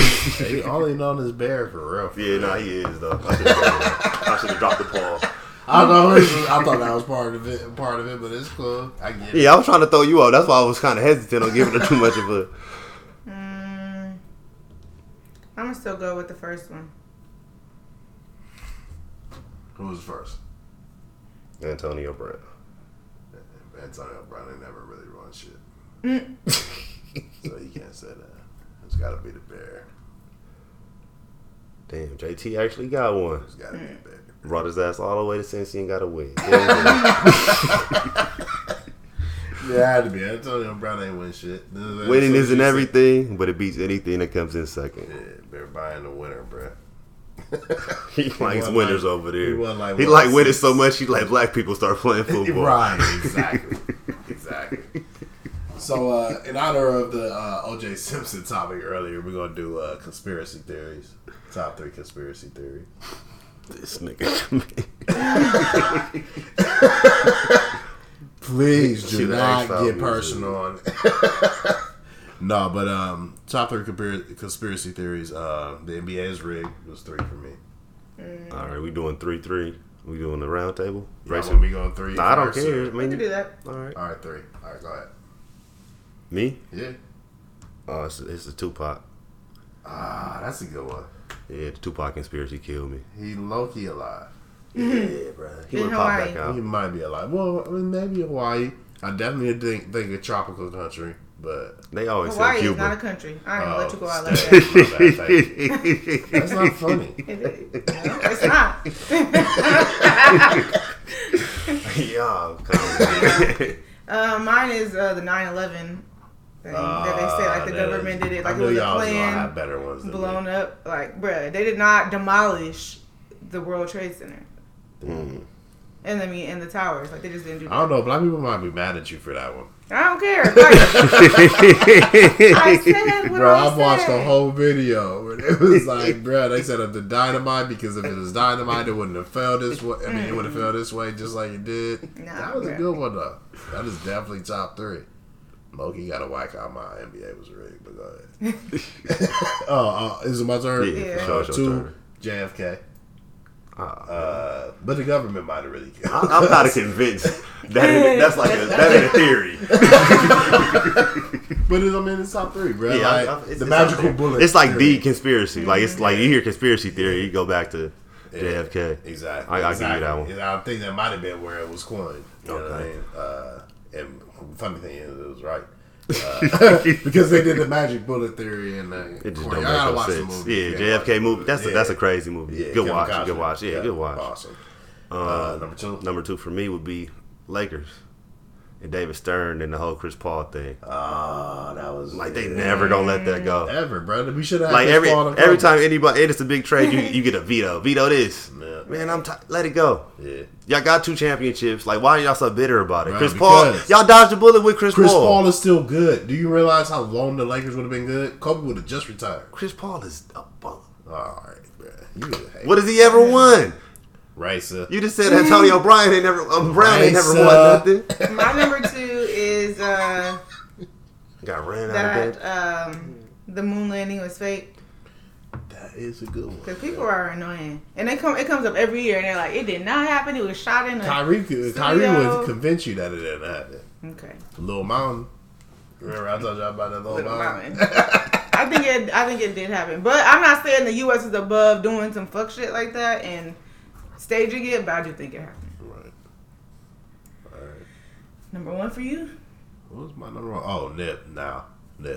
he only known as Bear for real. For yeah, real. nah, he is though. I should have dropped the Paul. I know. this is- I thought that was part of it. Part of it, but it's cool. I get it. Yeah, I was trying to throw you off. That's why I was kind of hesitant on giving it too much of a. I'm gonna still go with the first one. Who was first? Antonio Brown. Antonio Brown ain't never really run shit, Mm. so you can't say that. It's got to be the Bear. Damn, JT actually got one. It's got to be the Bear. Brought his ass all the way to Cincy and got a win. Yeah, it had to be. Antonio Brown ain't win shit. Winning isn't everything, but it beats anything that comes in second. Yeah, Bear buying the winner, bruh. He likes winners like- over there. he like He like six. so much he like black people start playing football. Right, exactly. exactly. So, uh, in honor of the uh, OJ Simpson topic earlier, we're going to do uh, conspiracy theories. Top three conspiracy theories. This nigga. Please do not get personal on No, but um, top three conspiracy theories. Uh, the NBA is rigged was three for me. all right, we doing three three. We doing the round table. Y'all Racing- want me going three? Nah, I don't care. or- I We can do that. all right. All right, three. All right, go ahead. Me? Yeah. Oh, it's, it's the Tupac. Ah, that's a good one. Yeah, the Tupac conspiracy killed me. He low key alive. Yeah, bro. He In would pop back out. He might be alive. Well, I mean, maybe Hawaii. I definitely think think a tropical country, but They always Hawaii say is not a country. I ain't gonna oh, let you go out like that. bad, That's not funny. It is. No, it's not. yeah, come Uh, mine is uh, the 9/11 thing that they say like the Ah, government is- did it I like it knew was a y'all was plan have better ones blown me. up. Like, bruh, they did not demolish the World Trade Center. Mm. And I mean, and the towers, like they just didn't do I don't know. Black people might be mad at you for that one, I don't care. Like, I said what bro. I I've watched the whole video where it was like, bro, they set up the dynamite because if it was dynamite, it wouldn't have fell this way. I mean, it would have fell this way just like it did. Nah, that was a good one though. That is definitely top three. Loki got a whack out my NBA was rigged, but go ahead. oh, uh, is it my turn? Yeah, Yeah. for sure, Uh, it's your two, turn. JFK. Ah, Uh, but the government might have really killed. I- I'm kind of convinced that it, that's like a, that ain't a theory. But it's, I mean, it's top three, bro. Yeah, like, I- I- it's, the it's magical bullet. It's like theory. the conspiracy. Like it's like you hear conspiracy theory, you go back to Yeah, JFK. Exactly. I- I'll give you exactly. that one. And I think that might have been where it was coined. You know what I Okay. mean? Uh, and funny thing is, it was right. Uh, because they did the magic bullet theory and uh, It just Corey, don't make no watch the sense. movie. Yeah, watch JFK movie. That's a, that's a crazy movie. Yeah, good Kevin watch. Costner. Good watch. Yeah, good watch. Awesome. Um, Uh, number two. Number two for me would be Lakers and David Stern and the whole Chris Paul thing. Ah, that was Like they never gonna let that go. ever, brother. We should have Like every every time anybody and it's a big trade, you you get a veto. Veto this. Yeah. Man, I'm t- let it go. Yeah. Y'all got two championships. Like why are y'all so bitter about it? Bro, Chris Paul, y'all dodged a bullet with Chris, Chris Paul. Chris Paul is still good. Do you realize how long the Lakers would have been good? Kobe would have just retired. Chris Paul is a bum. All right, bro. You What has he ever won? Racer. You just said Antonio Bryan ain't never um, Brown ain't never won uh, nothing. My number two is uh, Got ran out of that bed. um, the moon landing was fake. That is a good one. Because people are annoying, and they come. It comes up every year, and they're like, "It did not happen. It was shot in a." Kyrie, could- Kyrie would convince you that it didn't happen. Okay. Little Mountain. Remember I told y'all about that Little, Little Mountain? Mountain. I think it. I think it did happen, but I'm not saying the U.S. is above doing some fuck shit like that and staging it. But I do think it happened. right. All right. Number one for you. What was my number one? Oh, Nip. Now. The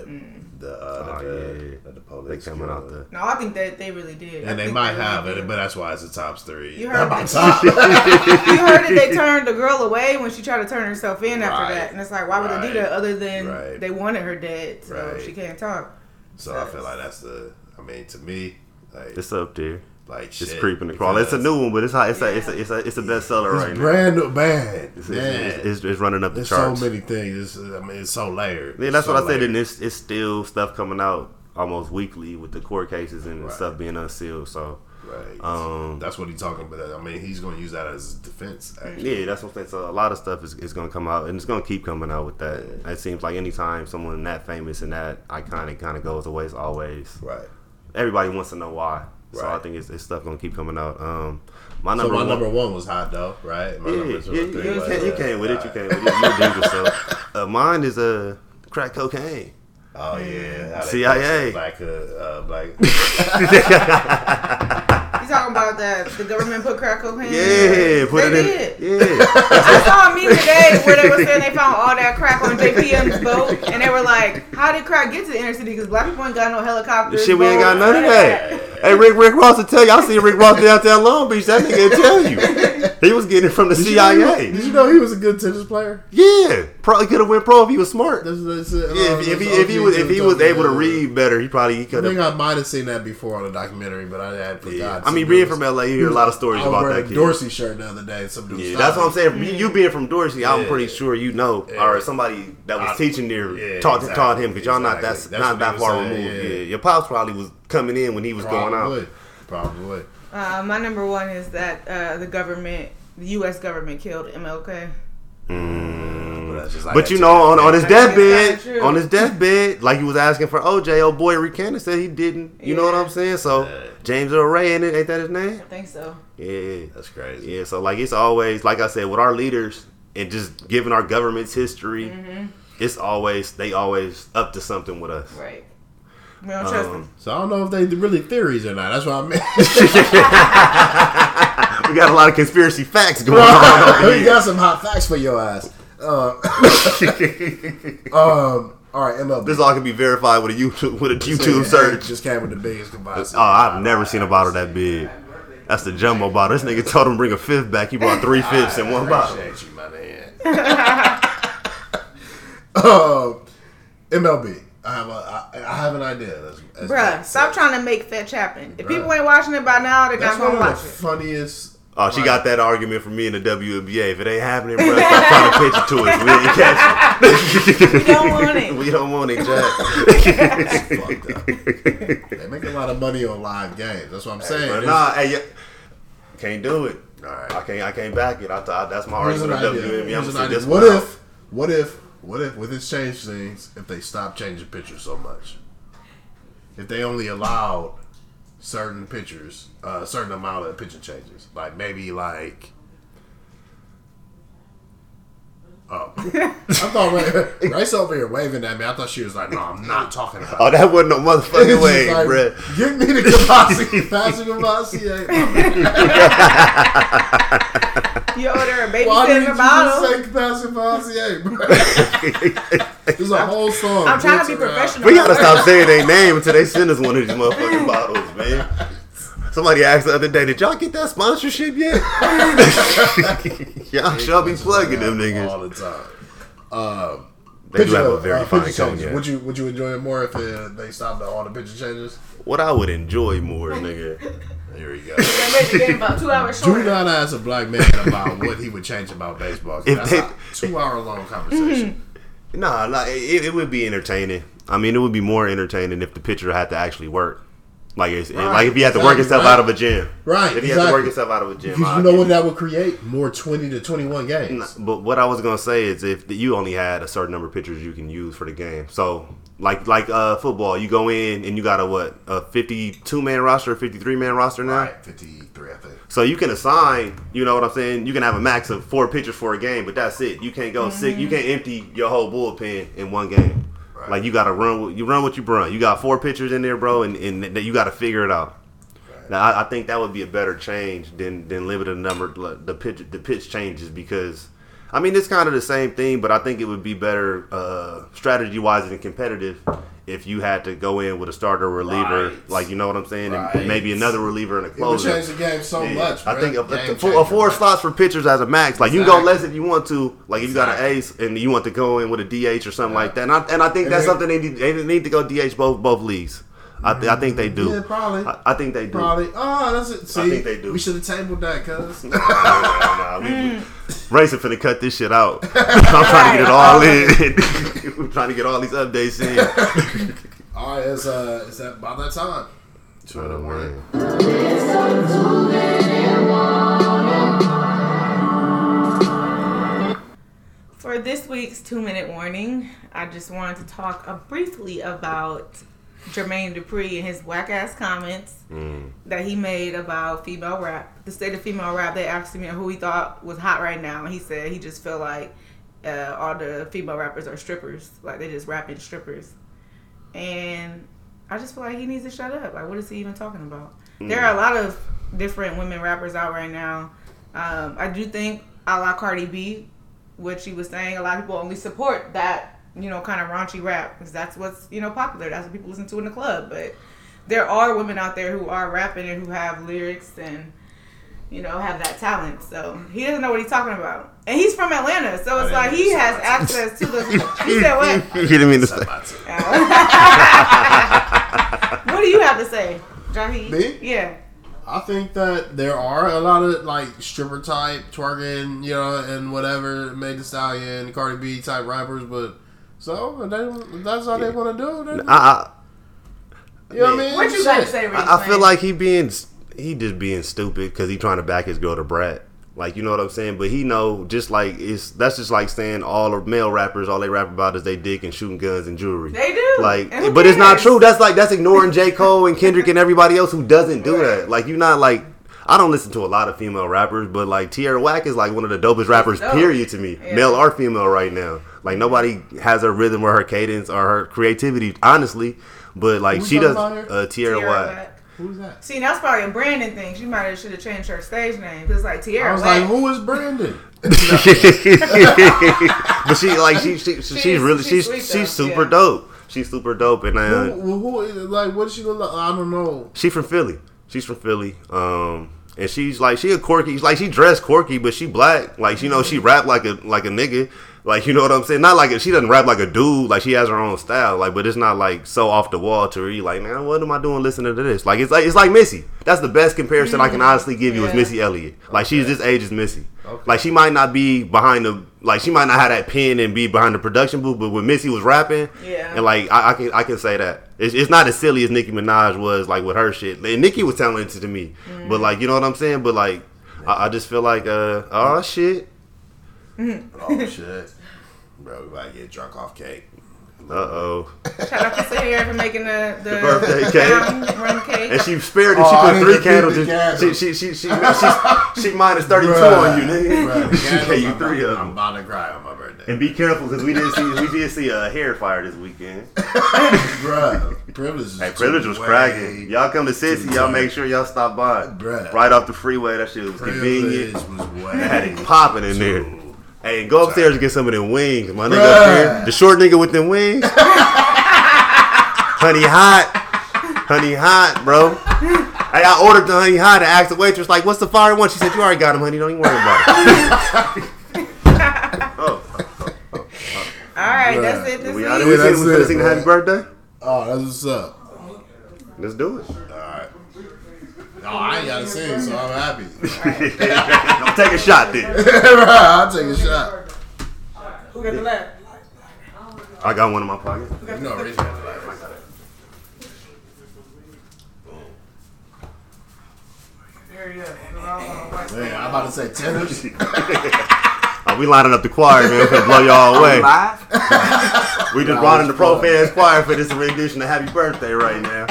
the uh, Oh, the, yeah. the, the They police coming out killed. the. No, I think that they really did. I And they think might really have did. it, but that's why it's the top three. You Not heard my that. top. you heard that they turned the girl away when she tried to turn herself in after Right. that, and it's like, why would they do Right. that other than Right. they wanted her dead, so Right. she can't talk. so I feel like that's the. I mean, to me, like It's up there. Like It's shit, creeping across. It's a new one, but it's hot. It's a, it's a, it's a, it's a bestseller It's right now. brand new, man. It's, man. it's, it's, it's running up the There's charts. so many things. It's, I mean, it's so layered. Yeah, that's so what I said. layered. And it's it's still stuff coming out almost weekly with the court cases and Right. stuff being unsealed. So Right. Um, that's what he's talking about. I mean, he's going to use that as defense. Actually. yeah, that's what I'm saying. So a lot of stuff is, is going to come out, and it's going to keep coming out with that. It seems like anytime someone that famous and that iconic kind of goes away, it's always Right. everybody wants to know why. So I think it's, it's stuff going to keep coming out. Um, my So number my one. number one was hot though, right? My yeah, number yeah, two yeah, you, was, came, you uh, came with it. You alright. came with it. You did yourself. Uh, mine is a uh, crack cocaine. Oh yeah, CIA. black, uh, uh, black. You talking about that the government put crack cocaine? Yeah, in? put they it did. in. Yeah. I saw a meme today where they were saying they found all that crack on JPM's boat, and they were like, "How did crack get to the inner city? Because black people ain't got no helicopters." Shit, we ain't got none of that. Hey, Rick, Rick Ross will tell you. I see Rick Ross downtown Long Beach. That nigga will tell you. He was getting it from the Did you know CIA. Did you know he was a good tennis player? Yeah, probably could have went pro if he was smart. That's, that's, uh, Yeah, if, if he if he was if he was able to read better, he probably he I could think have. I might have seen that before on a documentary, but I had forgot. Yeah. I mean, being from LA, you hear a lot of stories I about that kid. Dorsey shirt the other day. Some dude Yeah, that's what I'm saying. You- You being from Dorsey, I'm Yeah. pretty sure you know, Yeah. or somebody that was I- teaching there taught exactly, taught him because y'all not that's, That's not that far removed. Yeah. your pops probably was coming in when he was going out. probably. Uh, my number one is that uh, the government, the U.S. government, killed MLK. But, like But you know, on, on his I think it's deathbed, on his deathbed, like he was asking for OJ, old boy recanted, said he didn't. You know what I'm saying? So Yeah. James Earl Ray, ain't, it? ain't that his name? I think so. Yeah, that's crazy. yeah. So like it's always like I said with our leaders and just given our government's history, Mm-hmm. it's always they always up to something with us. Right. We don't trust Um, them. So I don't know if they really theories or not. That's what I mean. we got a lot of conspiracy facts going on we got some hot facts for your ass. Uh, um, all right, MLB. This all can be verified with a YouTube with a YouTube yeah, search. just came with the biggest combined. Oh, I've never seen a bottle that big. That's the jumbo bottle. This nigga told him to bring a fifth back. He brought three fifths in one bottle. Appreciate you, my man. um, MLB. I have a. I, I have an idea. As, as Bruh, stop trying to make fetch happen. If Bruh. people ain't watching it by now, they're That's not one gonna of watch the it. funniest. Oh, she got that argument from me in the WNBA. If it ain't happening, bro, stop trying to pitch it to us. We ain't catching. We don't want it. we don't want it, Jack. They make a lot of money on live games. That's what I'm saying. But It's- nah, hey, yeah, can't do it. All right. I can't. I can't back it. I thought that's my Here's argument. WNBA. I'm Here's an gonna idea. this What if? What if? What if? With this change things, if they stop changing pictures so much, if they only allowed certain pictures, uh, a certain amount of picture changes, like maybe like. Oh, I thought Ray, Ray's over here waving at me. I thought she was like, "No, I'm not talking about." Oh, that wasn't no It's motherfucking just way, like, bruh. Give me the Kabasi, Patrick Kabasi. You order a Why did babysitting you a bottle. just say Patrick Kabasi? There's a whole song. I'm trying to be around- professional. We gotta stop saying their name until they send us one of these motherfucking bottles, man. Somebody asked the other day, "Did y'all get that sponsorship yet?" y'all sure be plugging them niggas. all the time. Um, They do have a very uh, fine cognac. Would you would you enjoy it more if uh, they stopped all the picture changes? What I would enjoy more, nigga. Here we go. They made the game about two hours Do not ask a black man about what he would change about baseball. If That's they- a two hour long conversation. Nah, like it, it would be entertaining. I mean, it would be more entertaining if the pitcher had to actually work. Like, it's, Right, like if you have to work yourself right. out of a gym. Right, If you have to work yourself out of a gym. Because you know what that would create? More twenty to twenty one games. But what I was gonna say is if you only had a certain number of pitchers you can use for the game. So like like uh football, you go in and you got a what a fifty two man roster, fifty three man roster now. Right, fifty three, I think. So you can assign, you know what I'm saying? You can have a max of four pitchers for a game, but that's it. You can't go sick. You can't empty your whole bullpen in one game. Right. Like you got to run. You run what you run. You got four pitchers in there, bro, and, and you got to figure it out. Now I, I think that would be a better change than than limited number the pitch the pitch changes because I mean, it's kind of the same thing, but I think it would be better uh, strategy wise and competitive if you had to go in with a starter reliever, Right. like you know what I'm saying, Right. and maybe another reliever and a closer. It would change the game so Yeah. much. I think a, a, a, four slots for pitchers as a max. Like you can go less if you want to. Like if you got an ace and you want to go in with a DH or something like that. And I, and I think And that's then- something they need. They need to go DH both both leagues. I, th- I think they do. Yeah, probably. I, I think they do. Probably. Oh, that's it. See, I think they do. We should have tabled that, cuz. Nah, nah, we, Racing finna cut this shit out. I'm trying to get it all in. We're trying to get all these updates in. All right, it's uh, it's that about that time. Two in the morning. For this week's two minute warning, I just wanted to talk uh, briefly about Jermaine Dupri and his whack ass comments that he made about female rap. The state of female rap, they asked him who he thought was hot right now. And he said he just felt like uh, all the female rappers are strippers. Like they just rapping strippers. And I just feel like he needs to shut up. Like, what is he even talking about? There are a lot of different women rappers out right now. Um, I do think a la Cardi B, what she was saying, a lot of people only support that, you know, kind of raunchy rap because that's what's, you know, popular. That's what people listen to in the club. But there are women out there who are rapping and who have lyrics and, you know, have that talent. So he doesn't know what he's talking about. And he's from Atlanta. So it's oh, like he has access to the. He said what? you didn't mean to say. Oh. what do you have to say, Jahi? Me? Yeah. I think that there are a lot of like stripper type twerking, you know, and whatever, Meg Thee Stallion, Cardi B type rappers, but so they, that's all they want to do. Then, I, I, you know what I mean? What you got to say, Rick? I I feel like he being he just being stupid because he trying to back his girl Da Brat. Like you know what I'm saying, but he know just like it's that's just like saying all the male rappers all they rap about is they dick and shooting guns and jewelry. They do. Like, And who but it's not true. That's like that's ignoring J Cole and Kendrick and everybody else who doesn't do that. Like you're not like I don't listen to a lot of female rappers, but like Tierra Whack is like one of the dopest rappers. dope. Period to me, Yeah. male or female right now. Like nobody has her rhythm or her cadence or her creativity, honestly. But like Who's she does, uh, Tierra, Tierra Whack. Whack. Who's that? See, that's probably a branding thing. She might have should have changed her stage name. It's like Tierra. I Tierra was Whack. like, who is Brandon? but she like she, she, she's, She's- really she's she's sweet, she's, super yeah. dope. She's super dope, and who, uh, who, who, like, what does she look like? I don't know. she from Philly. She's from Philly. Um, and she's like she a quirky. She's like she dressed quirky, but she black. Like you know she mm-hmm. rap like a like a nigga. Like you know what I'm saying? Not like a, she doesn't rap like a dude. Like she has her own style. Like but it's not like so off the wall to you like man, what am I doing listening to this? Like it's like it's like Missy. That's the best comparison I can mm-hmm. honestly give you is Missy Elliott. Like she's this age as Missy. Okay. Like she might not be behind the like she might not have that pen and be behind the production booth, but when Missy was rapping, Yeah. and like I, I can I can say that it's, it's not as silly as Nicki Minaj was like with her shit. And Nicki was talented to me, Mm. but like you know what I'm saying. But like I, I just feel like uh oh shit, Oh shit, bro, we about to get drunk off cake. Uh oh. Shout out to Sahara for making the, the, birthday cake. down rum cake. And she spared it. Oh, she I put three candles. in- candles. She she she she she, she minus thirty two Bruh, on you, nigga. bruh, she candles, gave you I'm three about- of I'm about to cry on my birthday. And be careful because we did see we did see a hair fire this weekend. Bruh, privilege. Hey, privilege was cracking. Y'all come to Sissy, y'all make sure y'all stop by. Bruh. Right off the freeway, that shit was Privilege convenient. was way. Had it popping in there. Too- Hey, go upstairs and get some of them wings. My nigga up here, the short nigga with them wings. honey hot, honey hot, bro. Hey, I ordered the honey hot. I asked the waitress like, "What's the fire one?" She said, "You already got them, honey. Don't even worry about it." Oh, oh, oh, oh, All right, Bruh. that's it this we week. out Yeah, there. We that's sing, we it, finna sing bro. happy birthday. Oh, that's what's up. Let's do it. Alright. No, I ain't gotta sing, so I'm happy. Take a shot then. I'll take a shot. Who got the left? I got one in my pocket. You know, Rich got the last. There you go. Man, I'm about to say tenors. Uh, we lining up the choir, man. We're gonna blow y'all away. We just Nah, brought in the it's Pro. Fans Choir for this rendition of Happy Birthday right now.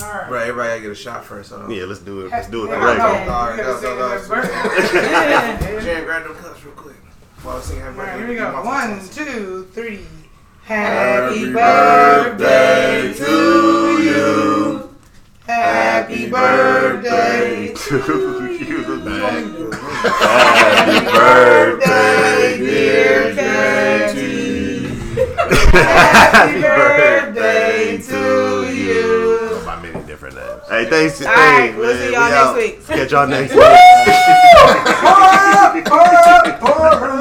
Bro, everybody gotta get a shot first. Hold on. Yeah, let's do it. Let's do it Yeah, correct. I. All right, go, go, go. happy birthday. Jen, grab them cups real quick. While I sing happy All right, birthday. here we go. My One, fault. two, three. Happy Happy birthday to you. Happy birthday to you. Happy birthday, dear Katie. Happy birthday Hey, thanks. All hey, right, we'll see y'all next week. Catch y'all next week. Pour up, pour up, pour up.